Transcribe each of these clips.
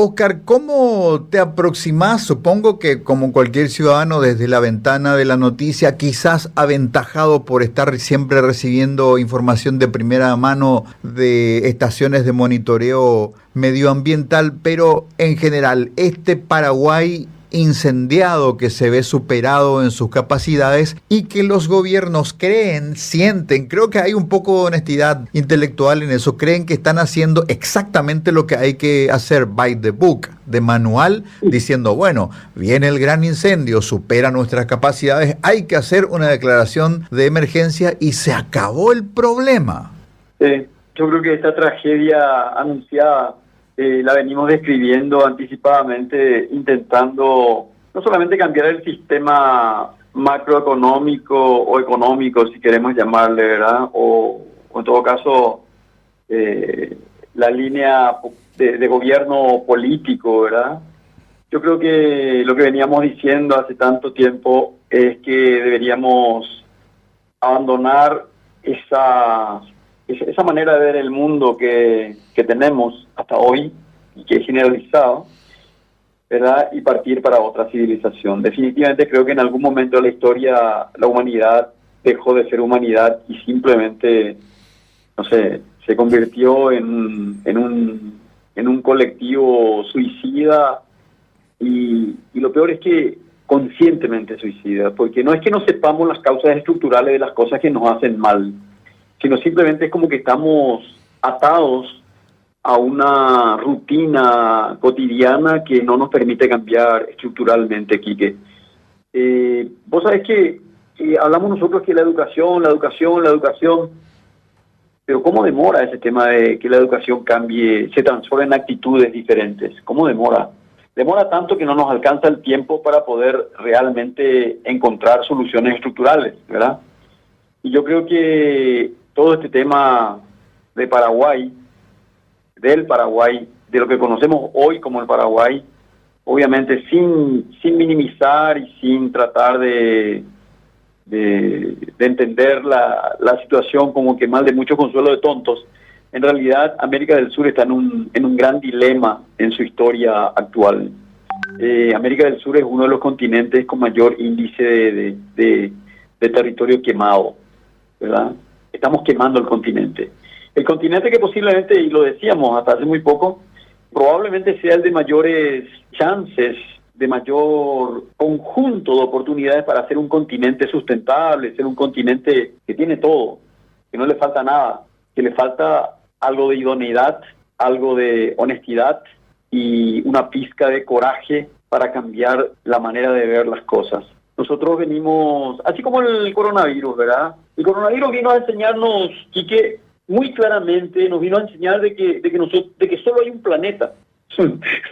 Oscar, ¿cómo te aproximas? Supongo que como cualquier ciudadano desde la ventana de la noticia, quizás aventajado por estar siempre recibiendo información de primera mano de estaciones de monitoreo medioambiental, pero en general, este Paraguay incendiado, que se ve superado en sus capacidades y que los gobiernos creen, sienten, creo que hay un poco de honestidad intelectual en eso, creen que están haciendo exactamente lo que hay que hacer by the book, de manual, diciendo, bueno, viene el gran incendio, supera nuestras capacidades, hay que hacer una declaración de emergencia y se acabó el problema. Sí, yo creo que esta tragedia anunciada eh, la venimos describiendo anticipadamente, intentando no solamente cambiar el sistema macroeconómico o económico, si queremos llamarle, ¿verdad? O, en todo caso, eh, la línea de, de, gobierno político, ¿verdad? Yo creo que lo que veníamos diciendo hace tanto tiempo es que deberíamos abandonar esa esa manera de ver el mundo que, tenemos hasta hoy y que es generalizado, ¿verdad? Y partir para otra civilización. Definitivamente creo que en algún momento de la historia la humanidad dejó de ser humanidad y simplemente, no sé, se convirtió en, en, un, en un colectivo suicida y, y lo peor es que conscientemente suicida, porque no es que no sepamos las causas estructurales de las cosas que nos hacen mal, sino simplemente es como que estamos atados a una rutina cotidiana que no nos permite cambiar estructuralmente, Quique. Eh, vos sabés que hablamos nosotros que la educación, la educación, la educación, pero ¿cómo demora ese tema de que la educación cambie, se transforme en actitudes diferentes? ¿Cómo demora? Demora tanto que no nos alcanza el tiempo para poder realmente encontrar soluciones estructurales, ¿verdad? Y yo creo que todo este tema de Paraguay, del Paraguay, de lo que conocemos hoy como el Paraguay, obviamente sin, sin minimizar y sin tratar de, de, entender la, la, situación como que mal de mucho consuelo de tontos, en realidad América del Sur está en un, en un gran dilema en su historia actual. Eh, América del Sur es uno de los continentes con mayor índice de, de, de territorio quemado, ¿verdad? Estamos quemando el continente. El continente que posiblemente, y lo decíamos hasta hace muy poco, probablemente sea el de mayores chances, de mayor conjunto de oportunidades para ser un continente sustentable, ser un continente que tiene todo, que no le falta nada, que le falta algo de idoneidad, algo de honestidad y una pizca de coraje para cambiar la manera de ver las cosas. Nosotros venimos, así como el coronavirus, ¿verdad? El coronavirus vino a enseñarnos, Quique, muy claramente, nos vino a enseñar de que, de que, nosotros, de que solo hay un planeta.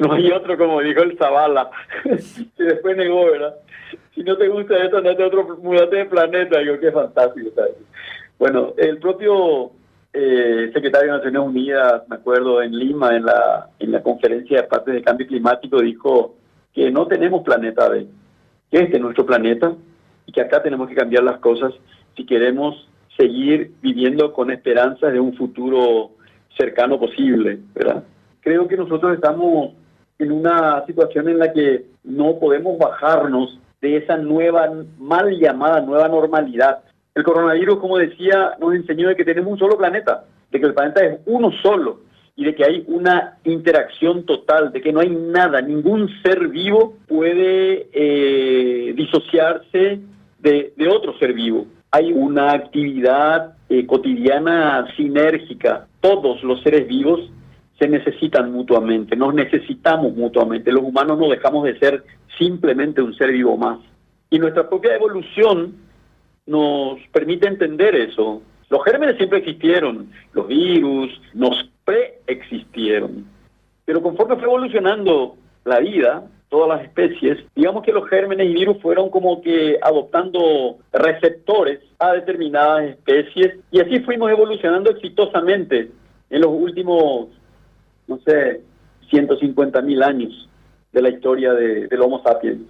no hay otro, como dijo el Zavala, que después negó, ¿verdad? Si no te gusta esto, andate otro, mudate de planeta. Digo, qué fantástico, ¿sabes? Bueno, el propio eh, secretario de Naciones Unidas, me acuerdo, en Lima, en la, en la conferencia de partes de cambio climático, dijo que no tenemos planeta B que es nuestro planeta y que acá tenemos que cambiar las cosas si queremos seguir viviendo con esperanzas de un futuro cercano posible, ¿verdad? Creo que nosotros estamos en una situación en la que no podemos bajarnos de esa nueva, mal llamada nueva normalidad. El coronavirus, como decía, nos enseñó de que tenemos un solo planeta, de que el planeta es uno solo y de que hay una interacción total, de que no hay nada, ningún ser vivo puede eh, disociarse de, otro ser vivo. Hay una actividad eh, cotidiana sinérgica. Todos los seres vivos se necesitan mutuamente, nos necesitamos mutuamente. Los humanos no dejamos de ser simplemente un ser vivo más. Y nuestra propia evolución nos permite entender eso. Los gérmenes siempre existieron, los virus nos preexistieron. Pero conforme fue evolucionando la vida, todas las especies, digamos que los gérmenes y virus fueron como que adoptando receptores a determinadas especies y así fuimos evolucionando exitosamente en los últimos, no sé, 150 mil años de la historia de, del Homo sapiens.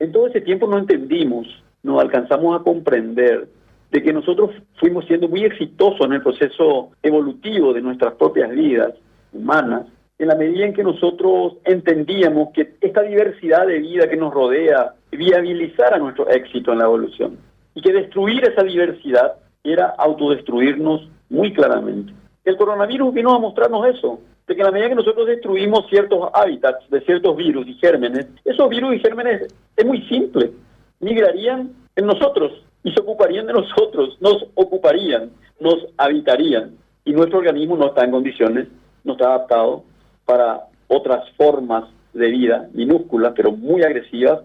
En todo ese tiempo no entendimos, no alcanzamos a comprender de que nosotros fuimos siendo muy exitosos en el proceso evolutivo de nuestras propias vidas humanas, en la medida en que nosotros entendíamos que esta diversidad de vida que nos rodea viabilizara nuestro éxito en la evolución y que destruir esa diversidad era autodestruirnos muy claramente. El coronavirus vino a mostrarnos eso, de que en la medida que nosotros destruimos ciertos hábitats de ciertos virus y gérmenes, esos virus y gérmenes es muy simple, migrarían en nosotros y se ocuparían de nosotros, nos ocuparían, nos habitarían y nuestro organismo no está en condiciones, no está adaptado para otras formas de vida minúsculas, pero muy agresivas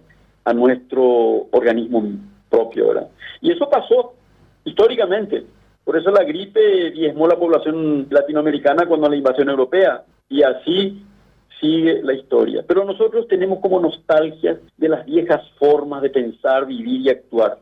a nuestro organismo propio. ¿verdad? Y eso pasó históricamente. Por eso la gripe diezmó la población latinoamericana cuando la invasión europea. Y así sigue la historia. Pero nosotros tenemos como nostalgia de las viejas formas de pensar, vivir y actuar.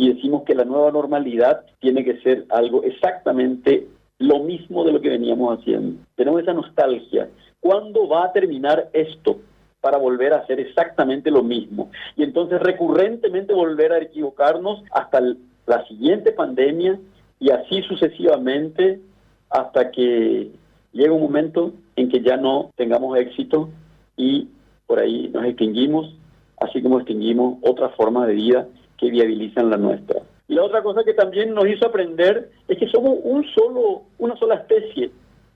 Y decimos que la nueva normalidad tiene que ser algo exactamente lo mismo de lo que veníamos haciendo. Tenemos esa nostalgia. ¿Cuándo va a terminar esto? para volver a hacer exactamente lo mismo. Y entonces recurrentemente volver a equivocarnos hasta la siguiente pandemia y así sucesivamente hasta que llegue un momento en que ya no tengamos éxito y por ahí nos extinguimos, así como extinguimos otras formas de vida que viabilizan la nuestra. Y la otra cosa que también nos hizo aprender es que somos un solo, una sola especie,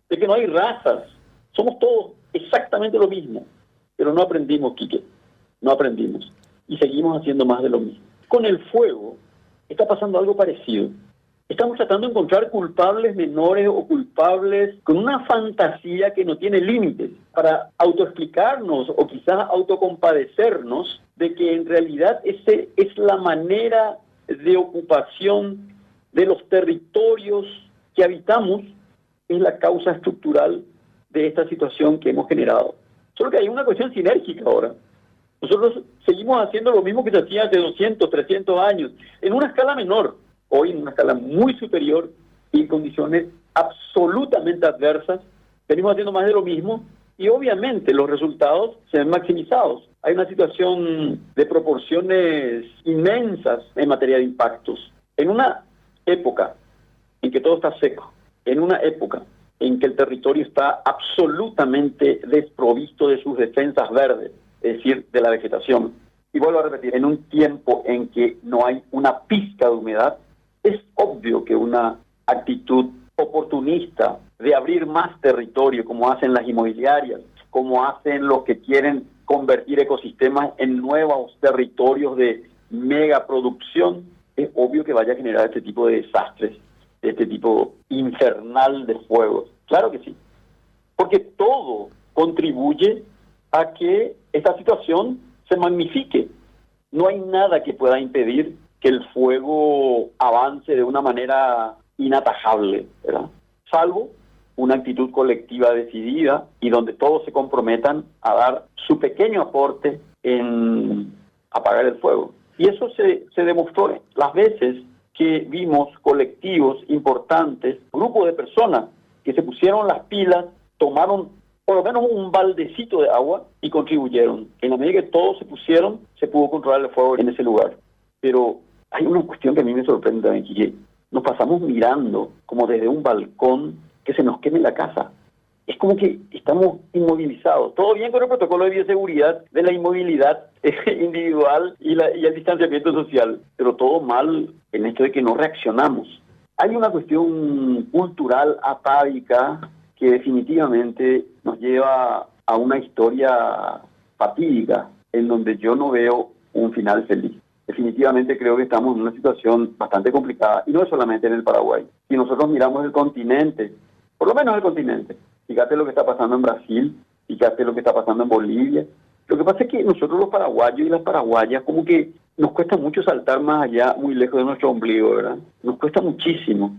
de que no hay razas, somos todos exactamente lo mismo, pero no aprendimos, Quique, no aprendimos y seguimos haciendo más de lo mismo. Con el fuego está pasando algo parecido. Estamos tratando de encontrar culpables menores o culpables con una fantasía que no tiene límites para autoexplicarnos o quizás autocompadecernos de que en realidad ese es la manera de ocupación de los territorios que habitamos es la causa estructural de esta situación que hemos generado. Solo que hay una cuestión sinérgica ahora. Nosotros seguimos haciendo lo mismo que se hacía hace 200, 300 años, en una escala menor, hoy en una escala muy superior y en condiciones absolutamente adversas. Venimos haciendo más de lo mismo y obviamente los resultados se ven maximizados. Hay una situación de proporciones inmensas en materia de impactos. En una época en que todo está seco, en una época en que el territorio está absolutamente desprovisto de sus defensas verdes, es decir, de la vegetación. Y vuelvo a repetir, en un tiempo en que no hay una pizca de humedad, es obvio que una actitud oportunista de abrir más territorio, como hacen las inmobiliarias, como hacen los que quieren convertir ecosistemas en nuevos territorios de megaproducción, es obvio que vaya a generar este tipo de desastres, este tipo infernal de fuegos. Claro que sí, porque todo contribuye a que esta situación se magnifique. No hay nada que pueda impedir que el fuego avance de una manera inatajable, ¿verdad? Salvo una actitud colectiva decidida y donde todos se comprometan a dar su pequeño aporte en apagar el fuego. Y eso se, se demostró las veces que vimos colectivos importantes, grupos de personas que se pusieron las pilas, tomaron por lo menos un baldecito de agua y contribuyeron. En la medida que todos se pusieron, se pudo controlar el fuego en ese lugar. Pero hay una cuestión que a mí me sorprende también, que nos pasamos mirando como desde un balcón que se nos queme la casa. Es como que estamos inmovilizados. Todo bien con el protocolo de bioseguridad, de la inmovilidad individual y, la, y el distanciamiento social, pero todo mal en esto de que no reaccionamos. Hay una cuestión cultural atávica que definitivamente nos lleva a una historia fatídica en donde yo no veo un final feliz. Definitivamente creo que estamos en una situación bastante complicada y no es solamente en el Paraguay. Si nosotros miramos el continente, por lo menos el continente, fíjate lo que está pasando en Brasil, fíjate lo que está pasando en Bolivia. Lo que pasa es que nosotros los paraguayos y las paraguayas como que nos cuesta mucho saltar más allá, muy lejos de nuestro ombligo, ¿verdad? Nos cuesta muchísimo.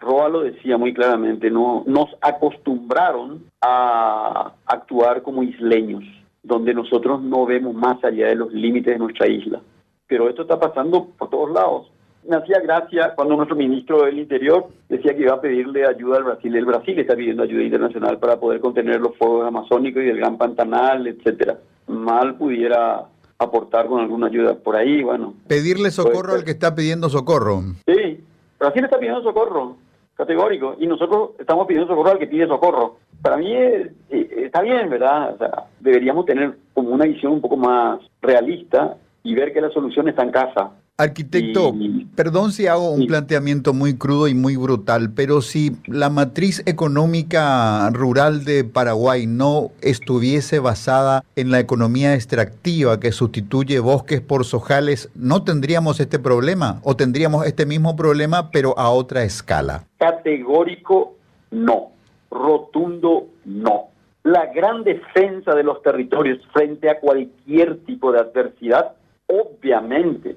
Roa lo decía muy claramente, no, nos acostumbraron a actuar como isleños, donde nosotros no vemos más allá de los límites de nuestra isla. Pero esto está pasando por todos lados. Me hacía gracia cuando nuestro ministro del Interior decía que iba a pedirle ayuda al Brasil. El Brasil está pidiendo ayuda internacional para poder contener los fuegos amazónicos y del Gran Pantanal, etcétera. Mal pudiera aportar con alguna ayuda por ahí, bueno. Pedirle socorro al que está pidiendo socorro. Sí, Brasil está pidiendo socorro categórico y nosotros estamos pidiendo socorro al que pide socorro. Para mí eh, eh, está bien, ¿verdad? O sea, deberíamos tener como una visión un poco más realista y ver que la solución está en casa. Arquitecto, perdón si hago un planteamiento muy crudo y muy brutal, pero si la matriz económica rural de Paraguay no estuviese basada en la economía extractiva que sustituye bosques por sojales, ¿no tendríamos este problema o tendríamos este mismo problema pero a otra escala? Categórico no, rotundo no. La gran defensa de los territorios frente a cualquier tipo de adversidad, obviamente,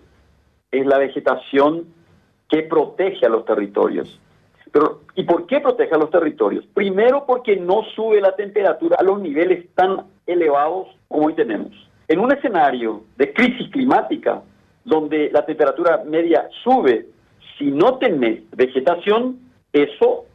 es la vegetación que protege a los territorios. Pero, ¿Y por qué protege a los territorios? Primero porque no sube la temperatura a los niveles tan elevados como hoy tenemos. En un escenario de crisis climática, donde la temperatura media sube, si no tenés vegetación, eso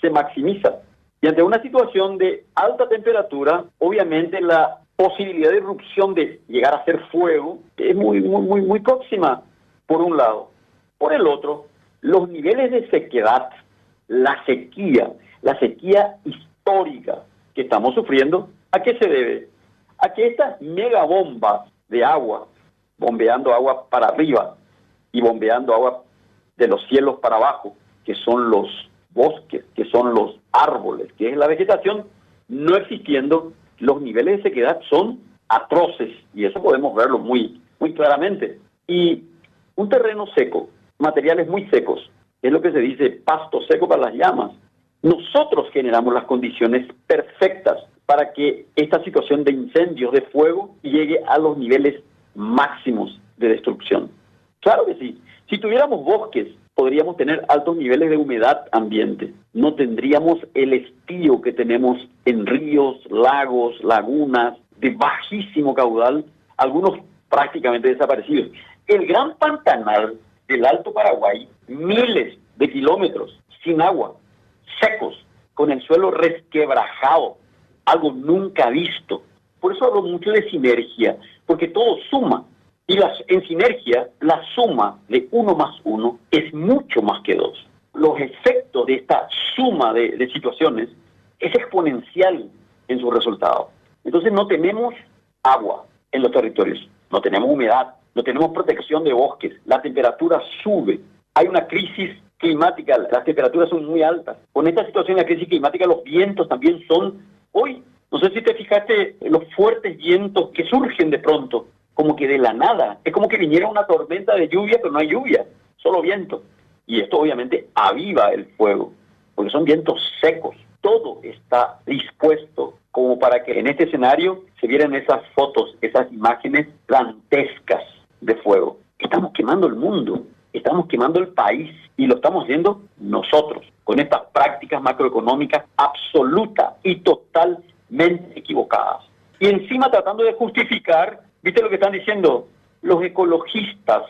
se maximiza. Y ante una situación de alta temperatura, obviamente la posibilidad de erupción de llegar a ser fuego es muy, muy, muy, muy próxima por un lado. Por el otro, los niveles de sequedad, la sequía, la sequía histórica que estamos sufriendo, ¿a qué se debe? A que estas megabombas de agua, bombeando agua para arriba y bombeando agua de los cielos para abajo, que son los bosques, que son los árboles, que es la vegetación, no existiendo, los niveles de sequedad son atroces y eso podemos verlo muy, muy claramente. Y un terreno seco, materiales muy secos, es lo que se dice pasto seco para las llamas. Nosotros generamos las condiciones perfectas para que esta situación de incendios, de fuego, llegue a los niveles máximos de destrucción. Claro que sí. Si tuviéramos bosques, podríamos tener altos niveles de humedad ambiente. No tendríamos el estío que tenemos en ríos, lagos, lagunas de bajísimo caudal, algunos prácticamente desaparecidos el gran pantanal del Alto Paraguay, miles de kilómetros sin agua, secos, con el suelo resquebrajado, algo nunca visto. Por eso hablo mucho de sinergia, porque todo suma. Y las, en sinergia, la suma de uno más uno es mucho más que dos. Los efectos de esta suma de, situaciones es exponencial en su resultado. Entonces no tenemos agua en los territorios, no tenemos humedad, no tenemos protección de bosques, la temperatura sube, hay una crisis climática, las temperaturas son muy altas. Con esta situación de la crisis climática, los vientos también son, hoy, no sé si te fijaste, los fuertes vientos que surgen de pronto, como que de la nada, es como que viniera una tormenta de lluvia, pero no hay lluvia, solo viento. Y esto obviamente aviva el fuego, porque son vientos secos. Todo está dispuesto como para que en este escenario se vieran esas fotos, esas imágenes dantescas de fuego. Estamos quemando el mundo, estamos quemando el país y lo estamos haciendo nosotros, con estas prácticas macroeconómicas absoluta y totalmente equivocadas. Y encima tratando de justificar, ¿viste lo que están diciendo? Los ecologistas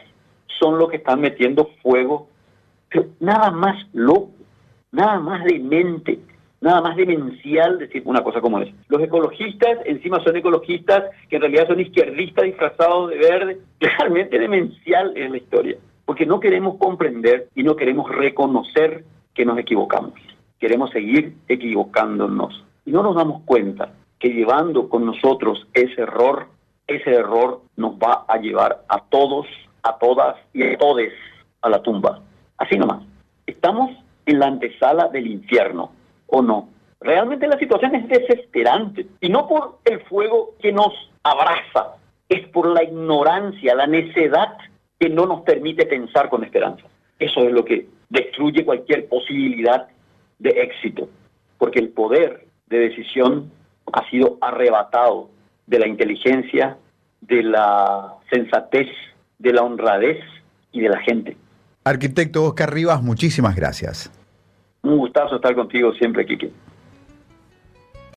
son los que están metiendo fuego, pero nada más loco, nada más demente, nada más demencial decir una cosa como esa. Los ecologistas encima son ecologistas que en realidad son izquierdistas disfrazados de verde. Realmente demencial es la historia. Porque no queremos comprender y no queremos reconocer que nos equivocamos. Queremos seguir equivocándonos. Y no nos damos cuenta que llevando con nosotros ese error, ese error nos va a llevar a todos, a todas y a todes a la tumba. Así nomás. Estamos en la antesala del infierno o no. Realmente la situación es desesperante y no por el fuego que nos abraza, es por la ignorancia, la necedad que no nos permite pensar con esperanza. Eso es lo que destruye cualquier posibilidad de éxito, porque el poder de decisión ha sido arrebatado de la inteligencia, de la sensatez, de la honradez y de la gente. Arquitecto Oscar Rivas, muchísimas gracias. Un gustazo estar contigo siempre, Kiki.